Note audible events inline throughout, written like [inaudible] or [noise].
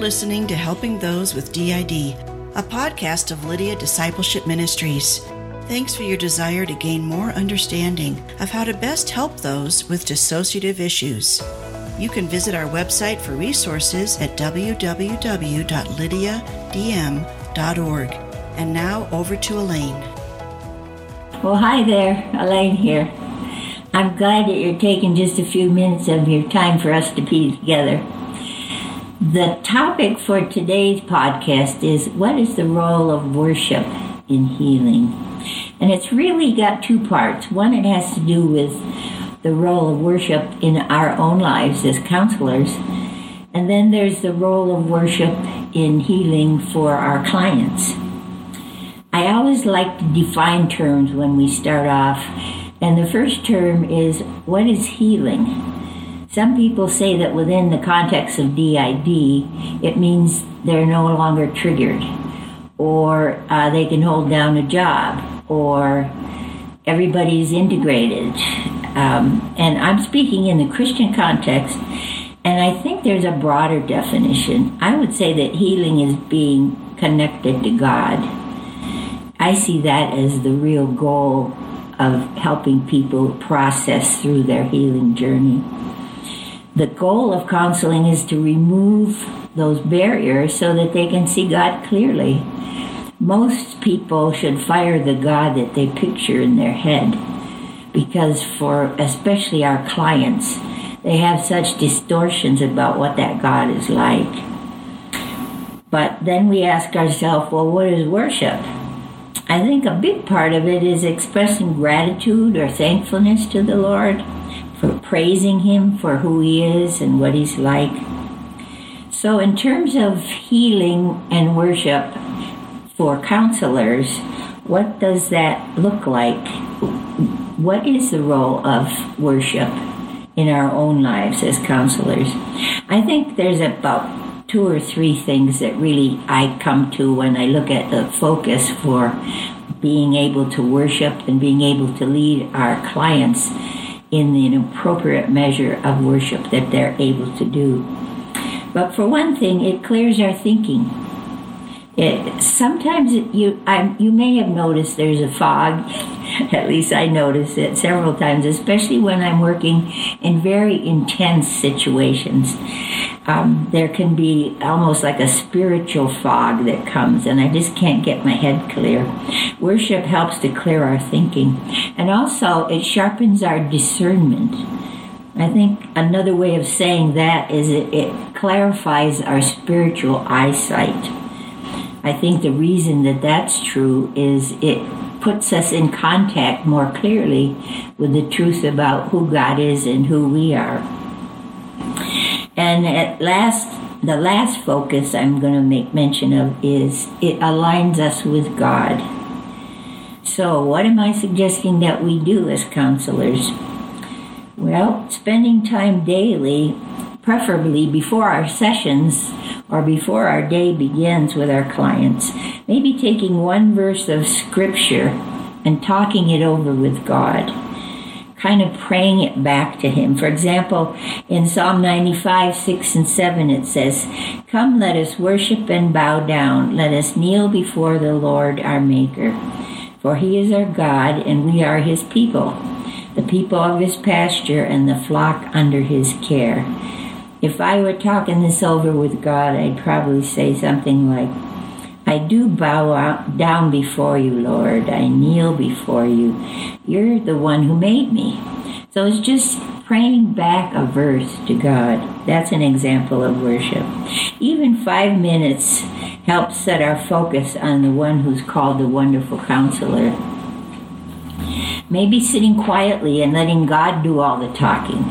listening to Helping Those with DID, a podcast of Lydia Discipleship Ministries. Thanks for your desire to gain more understanding of how to best help those with dissociative issues. You can visit our website for resources at www.lydiadm.org. And now over to Alaine. Well, hi there, Alaine here. I'm glad that you're taking just a few minutes of your time for us to be together. The topic for today's podcast is what is the role of worship in healing? And it's really got two parts. One, it has to do with the role of worship in our own lives as counselors. And then there's the role of worship in healing for our clients. I always like to define terms when we start off. And the first term is what is healing? Some people say that within the context of DID, it means they're no longer triggered, or uh, they can hold down a job, or everybody's integrated. Um, and I'm speaking in the Christian context, and I think there's a broader definition. I would say that healing is being connected to God. I see that as the real goal of helping people process through their healing journey the goal of counseling is to remove those barriers so that they can see God clearly. Most people should fire the God that they picture in their head because for especially our clients, they have such distortions about what that God is like. But then we ask ourselves, well, what is worship? I think a big part of it is expressing gratitude or thankfulness to the Lord praising Him for who He is and what He's like. So, in terms of healing and worship for counselors, what does that look like? What is the role of worship in our own lives as counselors? I think there's about two or three things that really I come to when I look at the focus for being able to worship and being able to lead our clients in the appropriate measure of worship that they're able to do. But for one thing, it clears our thinking. It, sometimes it, you I, you may have noticed there's a fog. [laughs] At least I notice it several times, especially when I'm working in very intense situations um, there can be almost like a spiritual fog that comes, and I just can't get my head clear. Worship helps to clear our thinking, and also it sharpens our discernment. I think another way of saying that is it, it clarifies our spiritual eyesight. I think the reason that that's true is it puts us in contact more clearly with the truth about who God is and who we are. And at last, the last focus I'm going to make mention of is it aligns us with God. So, what am I suggesting that we do as counselors? Well, spending time daily, preferably before our sessions or before our day begins with our clients, maybe taking one verse of scripture and talking it over with God kind of praying it back to Him. For example, in Psalm 95, 6 and 7, it says, Come, let us worship and bow down. Let us kneel before the Lord our Maker. For He is our God, and we are His people, the people of His pasture, and the flock under His care. If I were talking this over with God, I'd probably say something like, I do bow down before you, Lord. I kneel before you. You're the one who made me. So it's just praying back a verse to God. That's an example of worship. Even five minutes helps set our focus on the one who's called the wonderful counselor. Maybe sitting quietly and letting God do all the talking.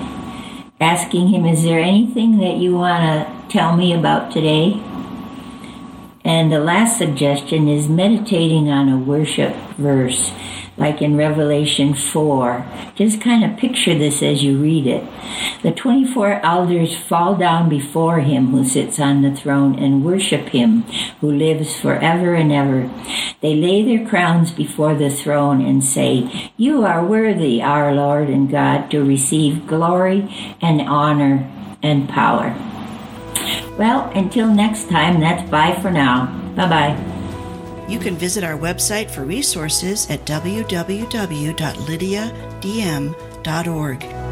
Asking Him, Is there anything that you want to tell me about today? And the last suggestion is meditating on a worship verse, like in Revelation 4. Just kind of picture this as you read it. The 24 elders fall down before him who sits on the throne and worship him who lives forever and ever. They lay their crowns before the throne and say, You are worthy, our Lord and God, to receive glory and honor and power. Well, until next time, that's bye for now. Bye bye. You can visit our website for resources at www.lydiadm.org.